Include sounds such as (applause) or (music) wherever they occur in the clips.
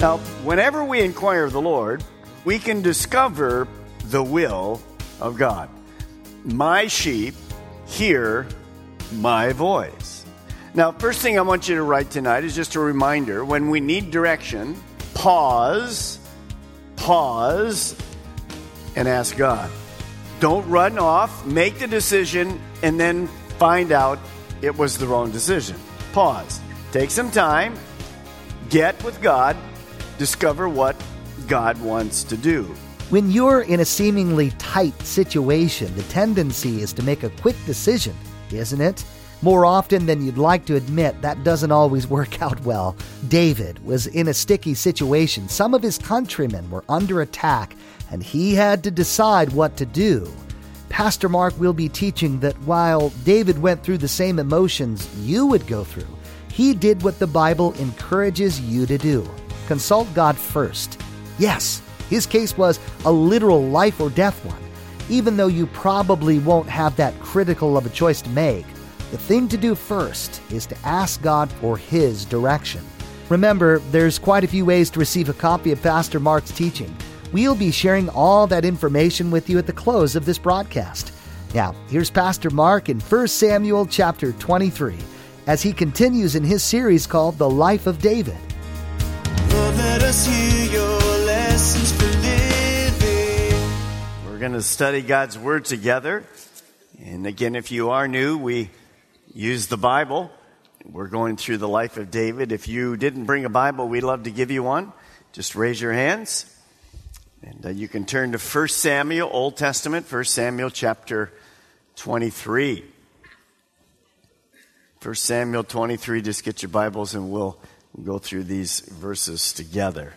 Now, whenever we inquire of the Lord, we can discover the will of God. My sheep hear my voice. Now, first thing I want you to write tonight is just a reminder when we need direction, pause, pause, and ask God. Don't run off, make the decision, and then find out it was the wrong decision. Pause. Take some time, get with God, discover what God wants to do. When you're in a seemingly tight situation, the tendency is to make a quick decision, isn't it? More often than you'd like to admit, that doesn't always (laughs) work out well. David was in a sticky situation. Some of his countrymen were under attack, and he had to decide what to do. Pastor Mark will be teaching that while David went through the same emotions you would go through, he did what the Bible encourages you to do consult God first. Yes, his case was a literal life or death one. Even though you probably won't have that critical of a choice to make, the thing to do first is to ask God for his direction. Remember, there's quite a few ways to receive a copy of Pastor Mark's teaching. We'll be sharing all that information with you at the close of this broadcast. Now, here's Pastor Mark in 1 Samuel chapter 23 as he continues in his series called The Life of David. We're going to study God's Word together. And again, if you are new, we use the Bible. We're going through the life of David. If you didn't bring a Bible, we'd love to give you one. Just raise your hands. And uh, you can turn to 1 Samuel, Old Testament, 1 Samuel chapter 23. 1 Samuel 23, just get your Bibles and we'll go through these verses together.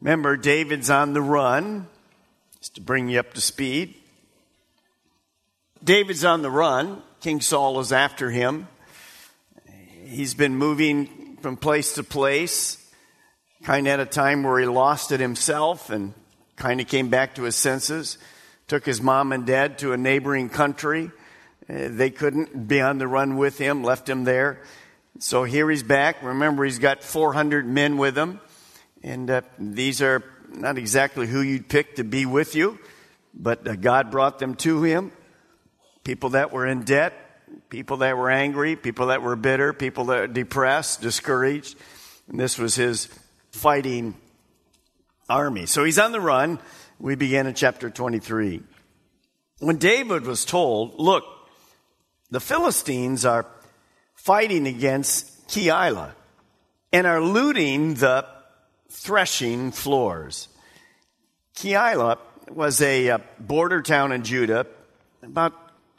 Remember, David's on the run, just to bring you up to speed. David's on the run. King Saul is after him. He's been moving from place to place, kind of at a time where he lost it himself and kind of came back to his senses. Took his mom and dad to a neighboring country. They couldn't be on the run with him, left him there. So here he's back. Remember, he's got 400 men with him. And uh, these are not exactly who you'd pick to be with you, but uh, God brought them to him. People that were in debt, people that were angry, people that were bitter, people that were depressed, discouraged. And this was his fighting army. So he's on the run. We begin in chapter 23. When David was told, look, the Philistines are fighting against Keilah and are looting the threshing floors. Keilah was a uh, border town in Judah, about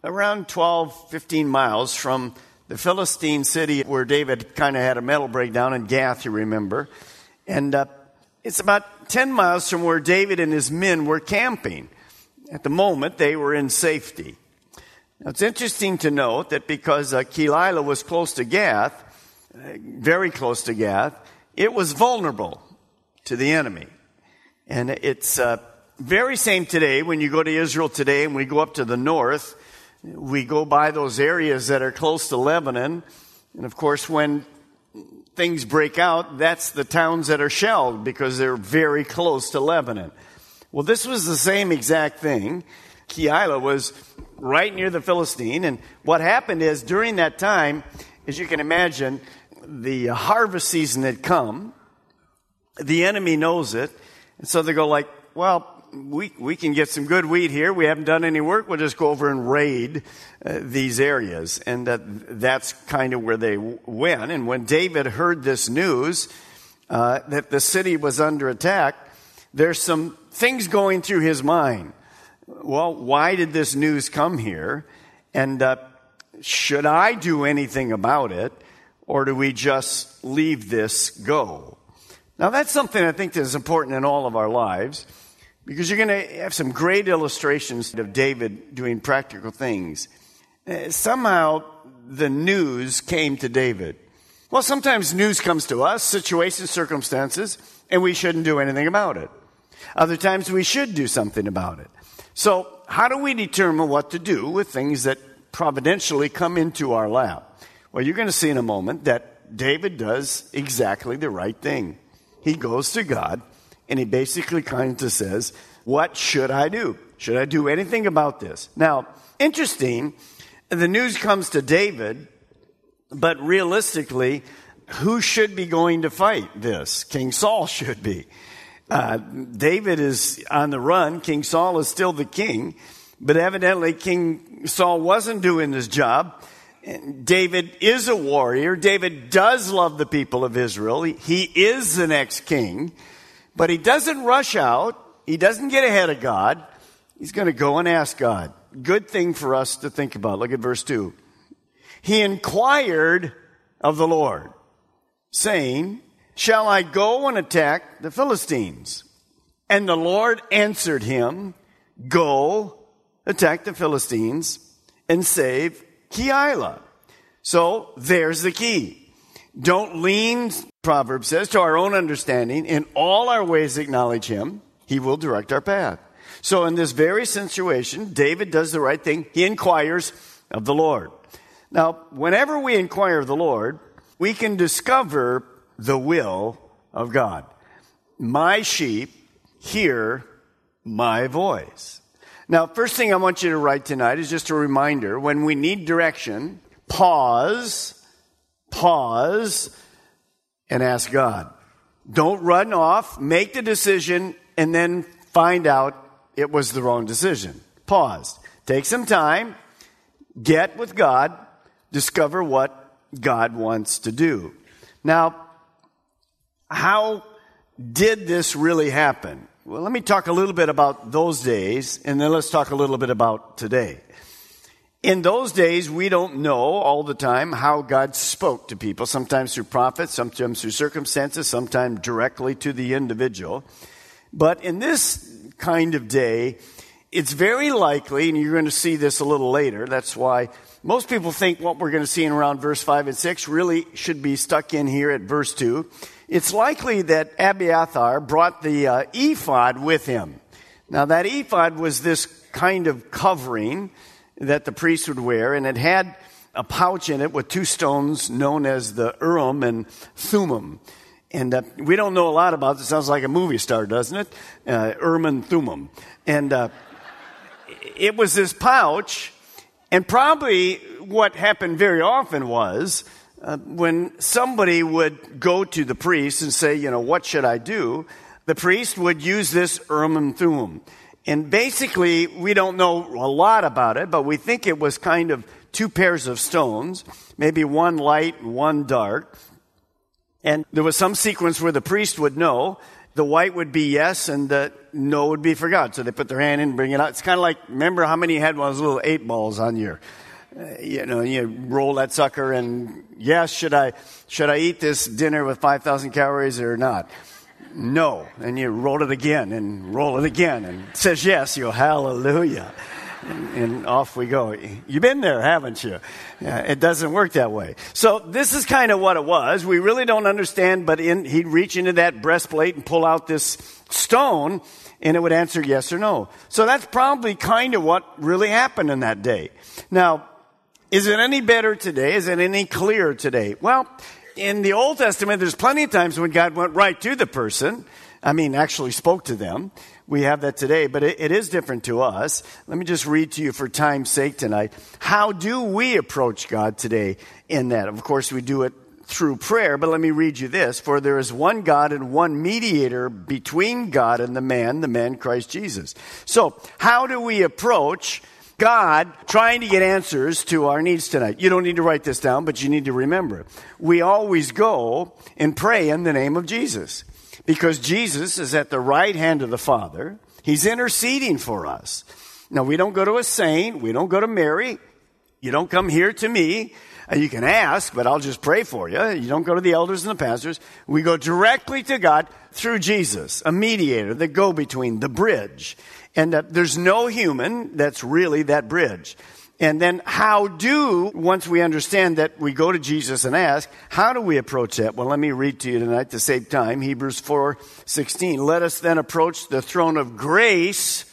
around 12, 15 miles from the Philistine city where David kind of had a metal breakdown in Gath, you remember. And uh, it's about 10 miles from where David and his men were camping. At the moment, they were in safety. Now, it's interesting to note that because uh, Keilah was close to Gath, uh, very close to Gath, it was vulnerable to the enemy. And it's uh, very same today when you go to Israel today and we go up to the north, we go by those areas that are close to Lebanon. And of course, when things break out, that's the towns that are shelled because they're very close to Lebanon. Well, this was the same exact thing. Keilah was right near the Philistine. And what happened is during that time, as you can imagine, the harvest season had come. The enemy knows it. And so they go like, well, we, we can get some good wheat here. We haven't done any work. We'll just go over and raid uh, these areas. And uh, that's kind of where they w- went. And when David heard this news, uh, that the city was under attack, there's some things going through his mind. Well, why did this news come here? And uh, should I do anything about it? Or do we just leave this go? Now, that's something I think that is important in all of our lives because you're going to have some great illustrations of David doing practical things. Uh, somehow, the news came to David. Well, sometimes news comes to us, situations, circumstances, and we shouldn't do anything about it. Other times we should do something about it. So, how do we determine what to do with things that providentially come into our lap? Well, you're going to see in a moment that David does exactly the right thing. He goes to God and he basically kind of says, What should I do? Should I do anything about this? Now, interesting, the news comes to David, but realistically, who should be going to fight this? King Saul should be. Uh, David is on the run. King Saul is still the king, but evidently King Saul wasn't doing his job. David is a warrior. David does love the people of Israel. He, he is the next king, but he doesn't rush out. He doesn't get ahead of God. He's going to go and ask God. Good thing for us to think about. Look at verse 2. He inquired of the Lord, saying, Shall I go and attack the Philistines? And the Lord answered him, Go, attack the Philistines, and save Keilah. So there's the key. Don't lean, Proverbs says, to our own understanding. In all our ways acknowledge him. He will direct our path. So in this very situation, David does the right thing. He inquires of the Lord. Now, whenever we inquire of the Lord, we can discover the will of God. My sheep hear my voice. Now, first thing I want you to write tonight is just a reminder when we need direction, pause, pause, and ask God. Don't run off, make the decision, and then find out it was the wrong decision. Pause. Take some time, get with God, discover what God wants to do. Now, how did this really happen? Well, let me talk a little bit about those days, and then let's talk a little bit about today. In those days, we don't know all the time how God spoke to people, sometimes through prophets, sometimes through circumstances, sometimes directly to the individual. But in this kind of day, it's very likely, and you're going to see this a little later, that's why most people think what we're going to see in around verse 5 and 6 really should be stuck in here at verse 2 it's likely that Abiathar brought the uh, ephod with him. Now, that ephod was this kind of covering that the priest would wear, and it had a pouch in it with two stones known as the Urim and Thummim. And uh, we don't know a lot about this. It sounds like a movie star, doesn't it? Uh, Urim and Thummim. And uh, it was this pouch, and probably what happened very often was uh, when somebody would go to the priest and say, you know, what should I do? The priest would use this Urim and Thummim. And basically, we don't know a lot about it, but we think it was kind of two pairs of stones, maybe one light and one dark. And there was some sequence where the priest would know. The white would be yes, and the no would be for God. So they put their hand in, and bring it out. It's kind of like, remember how many had one of those little eight balls on your uh, you know, you roll that sucker and yes, should I, should I eat this dinner with 5,000 calories or not? No. And you roll it again and roll it again and it says yes, you hallelujah. And, and, off we go. You've been there, haven't you? Yeah, it doesn't work that way. So this is kind of what it was. We really don't understand, but in, he'd reach into that breastplate and pull out this stone and it would answer yes or no. So that's probably kind of what really happened in that day. Now, is it any better today? Is it any clearer today? Well, in the Old Testament, there's plenty of times when God went right to the person. I mean, actually spoke to them. We have that today, but it, it is different to us. Let me just read to you for time's sake tonight. How do we approach God today in that? Of course, we do it through prayer, but let me read you this. For there is one God and one mediator between God and the man, the man Christ Jesus. So, how do we approach God trying to get answers to our needs tonight. You don't need to write this down, but you need to remember. We always go and pray in the name of Jesus because Jesus is at the right hand of the Father. He's interceding for us. Now, we don't go to a saint. We don't go to Mary. You don't come here to me. Uh, you can ask, but I'll just pray for you. You don't go to the elders and the pastors. We go directly to God through Jesus, a mediator, the go between, the bridge. And uh, there's no human that's really that bridge. And then how do, once we understand that we go to Jesus and ask, how do we approach that? Well, let me read to you tonight to save time. Hebrews 4, 16. Let us then approach the throne of grace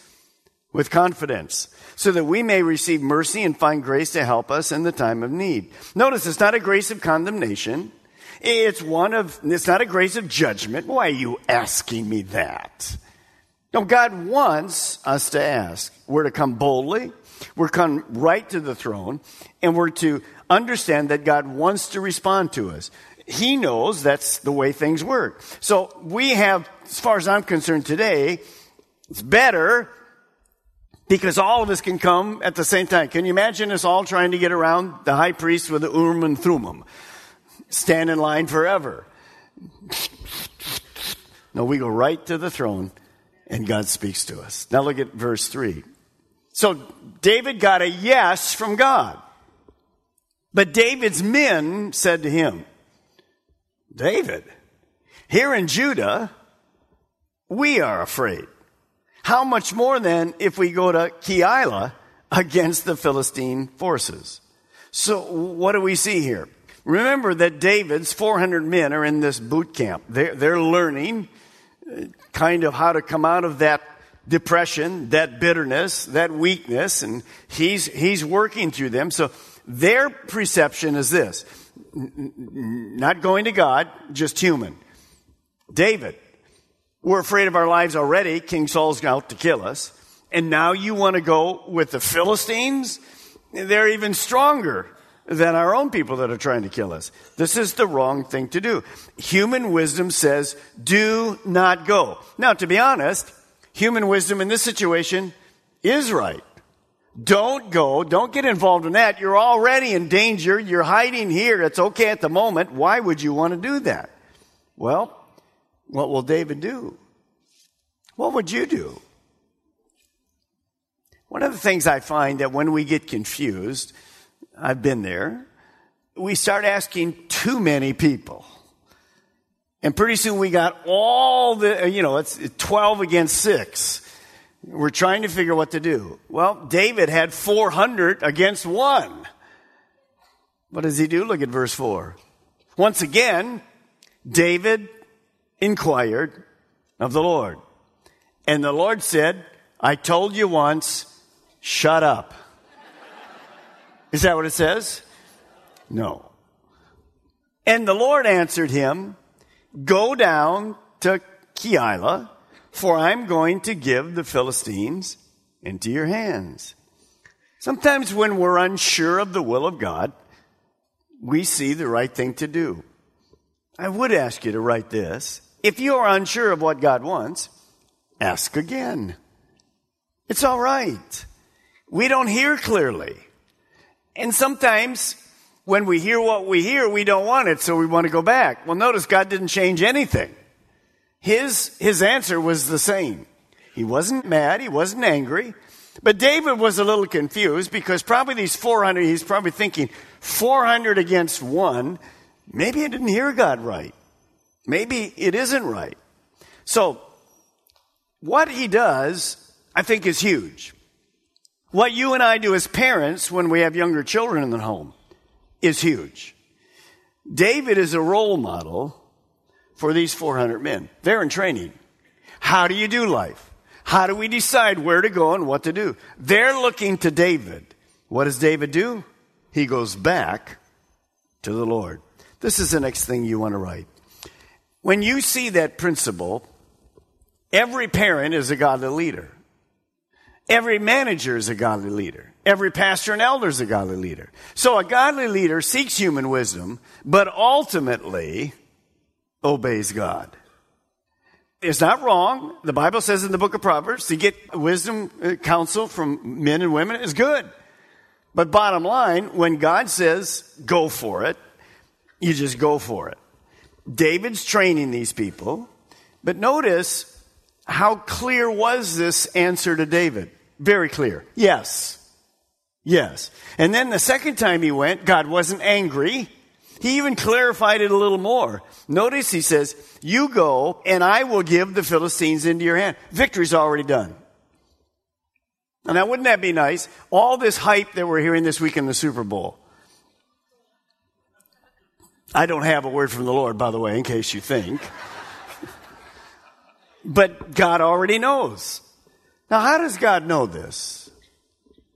with confidence so that we may receive mercy and find grace to help us in the time of need. Notice it's not a grace of condemnation. It's one of, it's not a grace of judgment. Why are you asking me that? No, God wants us to ask. We're to come boldly. We're to come right to the throne and we're to understand that God wants to respond to us. He knows that's the way things work. So we have, as far as I'm concerned today, it's better because all of us can come at the same time. Can you imagine us all trying to get around the high priest with the Urim and Thummim? Stand in line forever. No, we go right to the throne and God speaks to us. Now look at verse 3. So David got a yes from God. But David's men said to him, David, here in Judah, we are afraid. How much more then if we go to Keilah against the Philistine forces? So what do we see here? Remember that David's 400 men are in this boot camp. They're, they're learning kind of how to come out of that depression, that bitterness, that weakness, and he's, he's working through them. So their perception is this. Not going to God, just human. David, we're afraid of our lives already. King Saul's out to kill us. And now you want to go with the Philistines? They're even stronger than our own people that are trying to kill us. This is the wrong thing to do. Human wisdom says, do not go. Now, to be honest, human wisdom in this situation is right. Don't go. Don't get involved in that. You're already in danger. You're hiding here. It's okay at the moment. Why would you want to do that? Well, what will David do? What would you do? One of the things I find that when we get confused, I've been there, we start asking too many people. And pretty soon we got all the, you know, it's 12 against 6. We're trying to figure what to do. Well, David had 400 against 1. What does he do? Look at verse 4. Once again, David inquired of the Lord. And the Lord said, I told you once, shut up. Is that what it says? No. And the Lord answered him, Go down to Keilah, for I'm going to give the Philistines into your hands. Sometimes when we're unsure of the will of God, we see the right thing to do. I would ask you to write this. If you are unsure of what God wants, ask again. It's all right. We don't hear clearly. And sometimes when we hear what we hear, we don't want it, so we want to go back. Well, notice God didn't change anything. His, his answer was the same. He wasn't mad, he wasn't angry, but David was a little confused because probably these 400, he's probably thinking, 400 against one, maybe I didn't hear God right. Maybe it isn't right. So, what he does, I think, is huge. What you and I do as parents when we have younger children in the home is huge. David is a role model for these 400 men. They're in training. How do you do life? How do we decide where to go and what to do? They're looking to David. What does David do? He goes back to the Lord. This is the next thing you want to write. When you see that principle, every parent is a godly leader. Every manager is a godly leader. Every pastor and elder is a godly leader. So a godly leader seeks human wisdom, but ultimately obeys God. It's not wrong. The Bible says in the book of Proverbs to get wisdom, uh, counsel from men and women is good. But bottom line, when God says go for it, you just go for it. David's training these people, but notice how clear was this answer to David? Very clear. Yes. Yes. And then the second time he went, God wasn't angry. He even clarified it a little more. Notice he says, You go, and I will give the Philistines into your hand. Victory's already done. Now, wouldn't that be nice? All this hype that we're hearing this week in the Super Bowl. I don't have a word from the Lord, by the way, in case you think. (laughs) but God already knows. Now, how does God know this?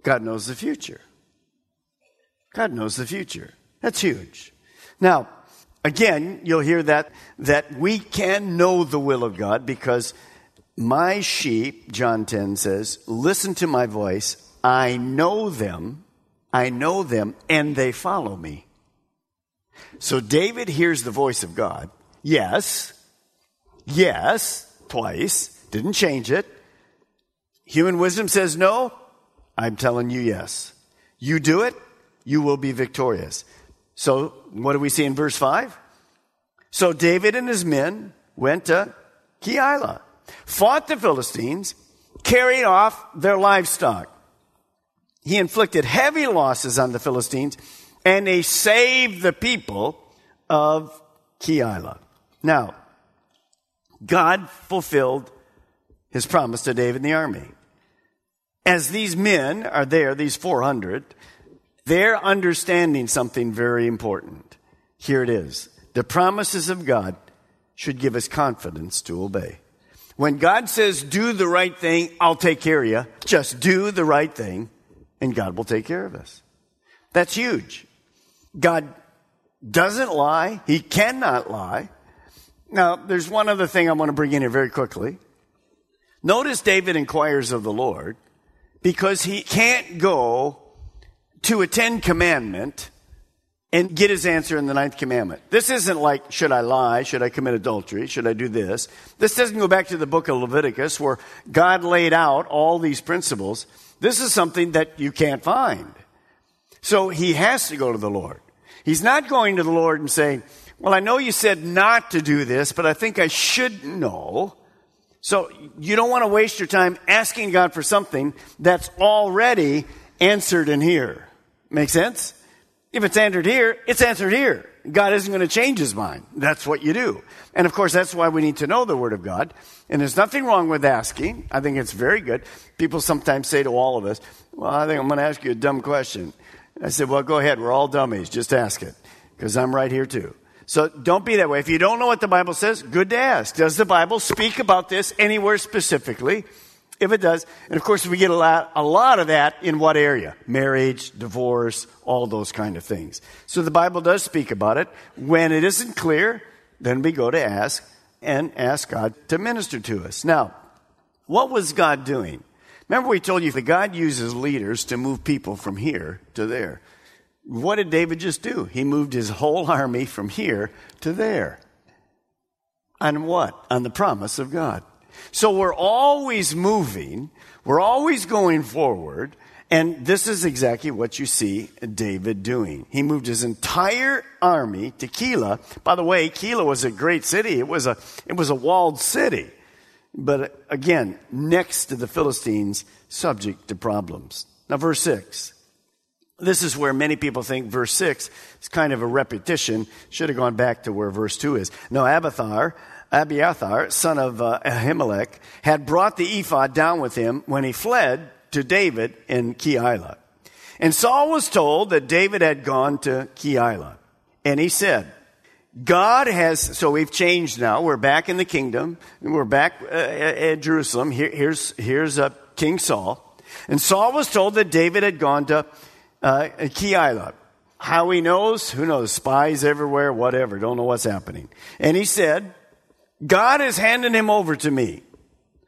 God knows the future. God knows the future. That's huge. Now, again, you'll hear that, that we can know the will of God because my sheep, John 10 says, listen to my voice. I know them. I know them and they follow me. So David hears the voice of God. Yes. Yes. Twice. Didn't change it. Human wisdom says no. I'm telling you yes. You do it, you will be victorious. So, what do we see in verse 5? So David and his men went to Keilah, fought the Philistines, carried off their livestock. He inflicted heavy losses on the Philistines, and they saved the people of Keilah. Now, God fulfilled his promise to David and the army. As these men are there, these 400, they're understanding something very important. Here it is. The promises of God should give us confidence to obey. When God says, do the right thing, I'll take care of you. Just do the right thing, and God will take care of us. That's huge. God doesn't lie. He cannot lie. Now, there's one other thing I want to bring in here very quickly. Notice David inquires of the Lord because he can't go to a Ten Commandment and get his answer in the ninth commandment. This isn't like, should I lie? Should I commit adultery? Should I do this? This doesn't go back to the book of Leviticus where God laid out all these principles. This is something that you can't find. So he has to go to the Lord. He's not going to the Lord and saying, well, I know you said not to do this, but I think I should know. So you don't want to waste your time asking God for something that's already answered in here. Make sense? If it's answered here, it's answered here. God isn't going to change his mind. That's what you do. And of course, that's why we need to know the Word of God. And there's nothing wrong with asking. I think it's very good. People sometimes say to all of us, Well, I think I'm going to ask you a dumb question. I said, Well, go ahead. We're all dummies. Just ask it. Because I'm right here too. So don't be that way. If you don't know what the Bible says, good to ask. Does the Bible speak about this anywhere specifically? If it does, and of course we get a lot, a lot of that in what area? Marriage, divorce, all those kind of things. So the Bible does speak about it. When it isn't clear, then we go to ask and ask God to minister to us. Now, what was God doing? Remember we told you that God uses leaders to move people from here to there. What did David just do? He moved his whole army from here to there. On what? On the promise of God. So we're always moving, we're always going forward, and this is exactly what you see David doing. He moved his entire army to Keilah. By the way, Keilah was a great city. It was a, it was a walled city. But uh, again, next to the Philistines, subject to problems. Now, verse 6. This is where many people think verse 6 is kind of a repetition. Should have gone back to where verse 2 is. No, Abiathar, Abiathar, son of uh, Ahimelech, had brought the ephod down with him when he fled to David in Keilah. And Saul was told that David had gone to Keilah. And he said, God has, so we've changed now. We're back in the kingdom. We're back uh, at Jerusalem. Here, here's, here's uh, King Saul. And Saul was told that David had gone to uh, Keilah. How he knows? Who knows? Spies everywhere, whatever. Don't know what's happening. And he said, God is handing him over to me.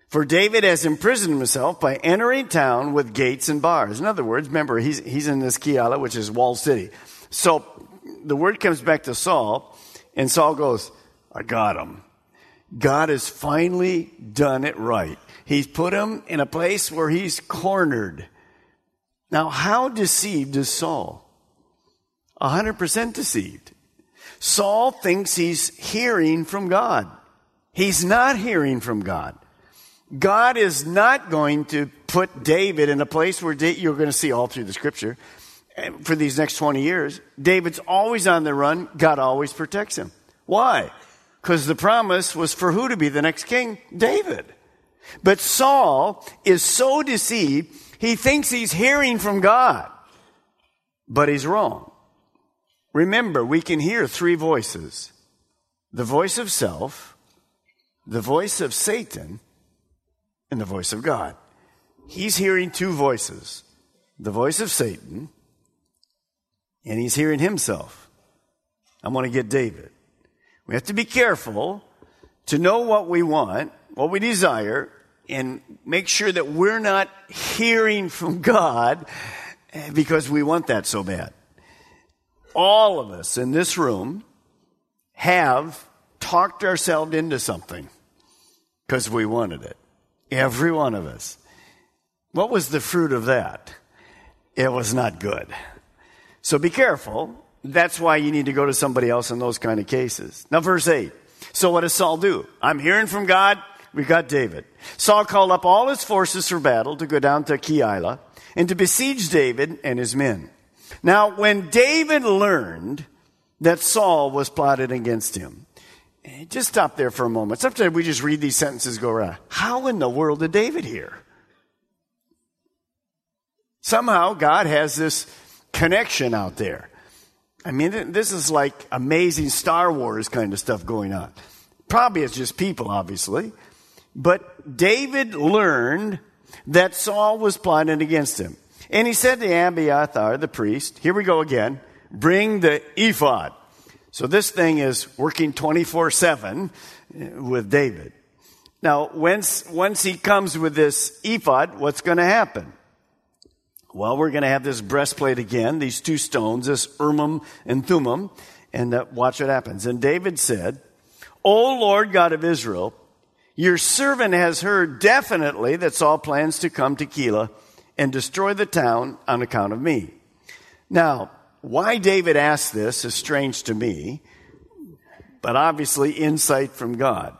For David has imprisoned himself by entering town with gates and bars. In other words, remember, he's, he's in this Keilah, which is walled city. So the word comes back to Saul, and Saul goes, I got him. God has finally done it right. He's put him in a place where he's cornered. Now, how deceived is Saul? 100% deceived. Saul thinks he's hearing from God. He's not hearing from God. God is not going to put David in a place where you're going to see all through the scripture eh, for these next 20 years. David's always on the run. God always protects him. Why? Because the promise was for who to be the next king? David. But Saul is so deceived, he thinks he's hearing from God. But he's wrong. Remember, we can hear three voices the voice of self, the voice of Satan, and the voice of God. He's hearing two voices the voice of Satan, and he's hearing himself. I want to get David. We have to be careful to know what we want, what we desire, and make sure that we're not hearing from God because we want that so bad all of us in this room have talked ourselves into something because we wanted it. Every one of us. What was the fruit of that? It was not good. So be careful. That's why you need to go to somebody else in those kind of cases. Now, verse 8. So what does Saul do? I'm hearing from God. We got David. Saul called up all his forces for battle to go down to Keilah and to besiege David and his men. Now, when David learned that Saul was plotted against him, eh, just stop there for a moment. Sometimes we just read these sentences go around. How in the world did David hear? Somehow God has this connection out there. I mean, this is like amazing Star Wars kind of stuff going on. Probably it's just people, obviously. But David learned that Saul was plotting against him. And he said to Abiathar, the priest, here we go again, bring the ephod. So this thing is working 24 7 with David. Now, once, once he comes with this ephod, what's going to happen? Well, we're going to have this breastplate again, these two stones, this Urim and Thummim, and uh, watch what happens. And David said, O Lord God of Israel, your servant has heard definitely that Saul plans to come to Keilah and destroy the town on account of me. Now, why David asked this is strange to me, but obviously insight from God.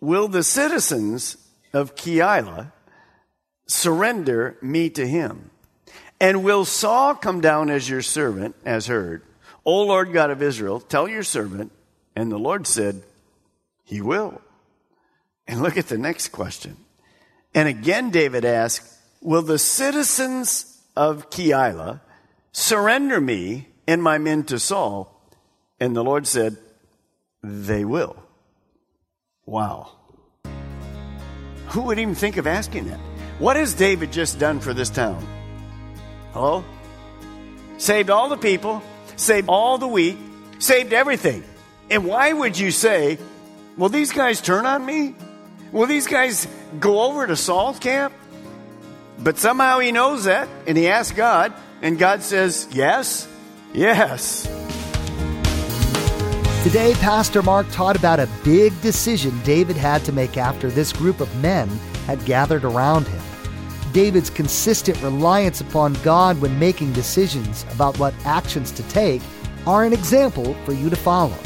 Will the citizens of Keilah surrender me to him? And will Saul come down as your servant, as heard? O Lord God of Israel, tell your servant. And the Lord said, He will. (laughs) Look at the next question. And again, David asked, Will the citizens of Keilah surrender me and my men to Saul? And the Lord said, They will. Wow. Who would even think of asking that? What has David just done for this town? Hello? Saved all the people, saved all the wheat, saved everything. And why would you say, Will these guys turn on me? Will these guys go over to Saul's camp? But somehow he knows that, and he asks God, and God says, Yes, yes. Today, Pastor Mark taught about a big decision David had to make after this group of men had gathered around him. David's consistent reliance upon God when making decisions about what actions to take are an example for you to follow.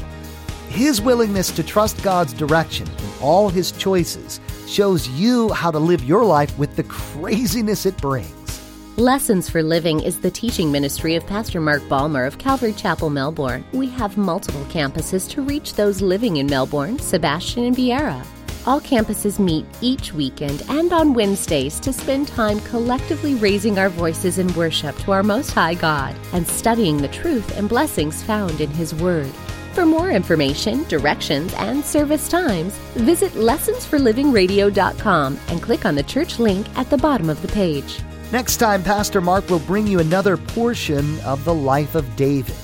His willingness to trust God's direction in all his choices shows you how to live your life with the craziness it brings. Lessons for Living is the teaching ministry of Pastor Mark Balmer of Calvary Chapel, Melbourne. We have multiple campuses to reach those living in Melbourne, Sebastian, and Viera. All campuses meet each weekend and on Wednesdays to spend time collectively raising our voices in worship to our Most High God and studying the truth and blessings found in His Word. For more information, directions, and service times, visit lessonsforlivingradio.com and click on the church link at the bottom of the page. Next time, Pastor Mark will bring you another portion of the life of David.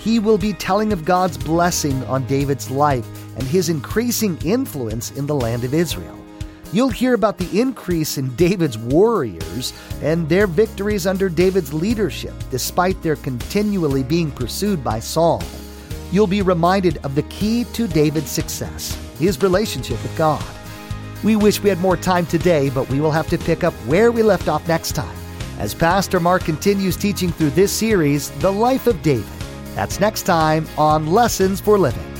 He will be telling of God's blessing on David's life and his increasing influence in the land of Israel. You'll hear about the increase in David's warriors and their victories under David's leadership, despite their continually being pursued by Saul you'll be reminded of the key to David's success his relationship with God. We wish we had more time today, but we will have to pick up where we left off next time as Pastor Mark continues teaching through this series, The Life of David. That's next time on Lessons for Living.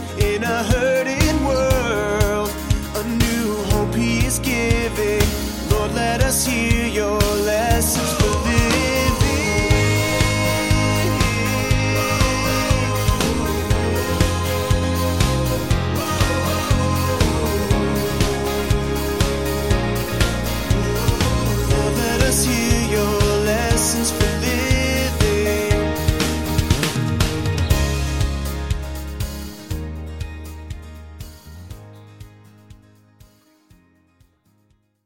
Made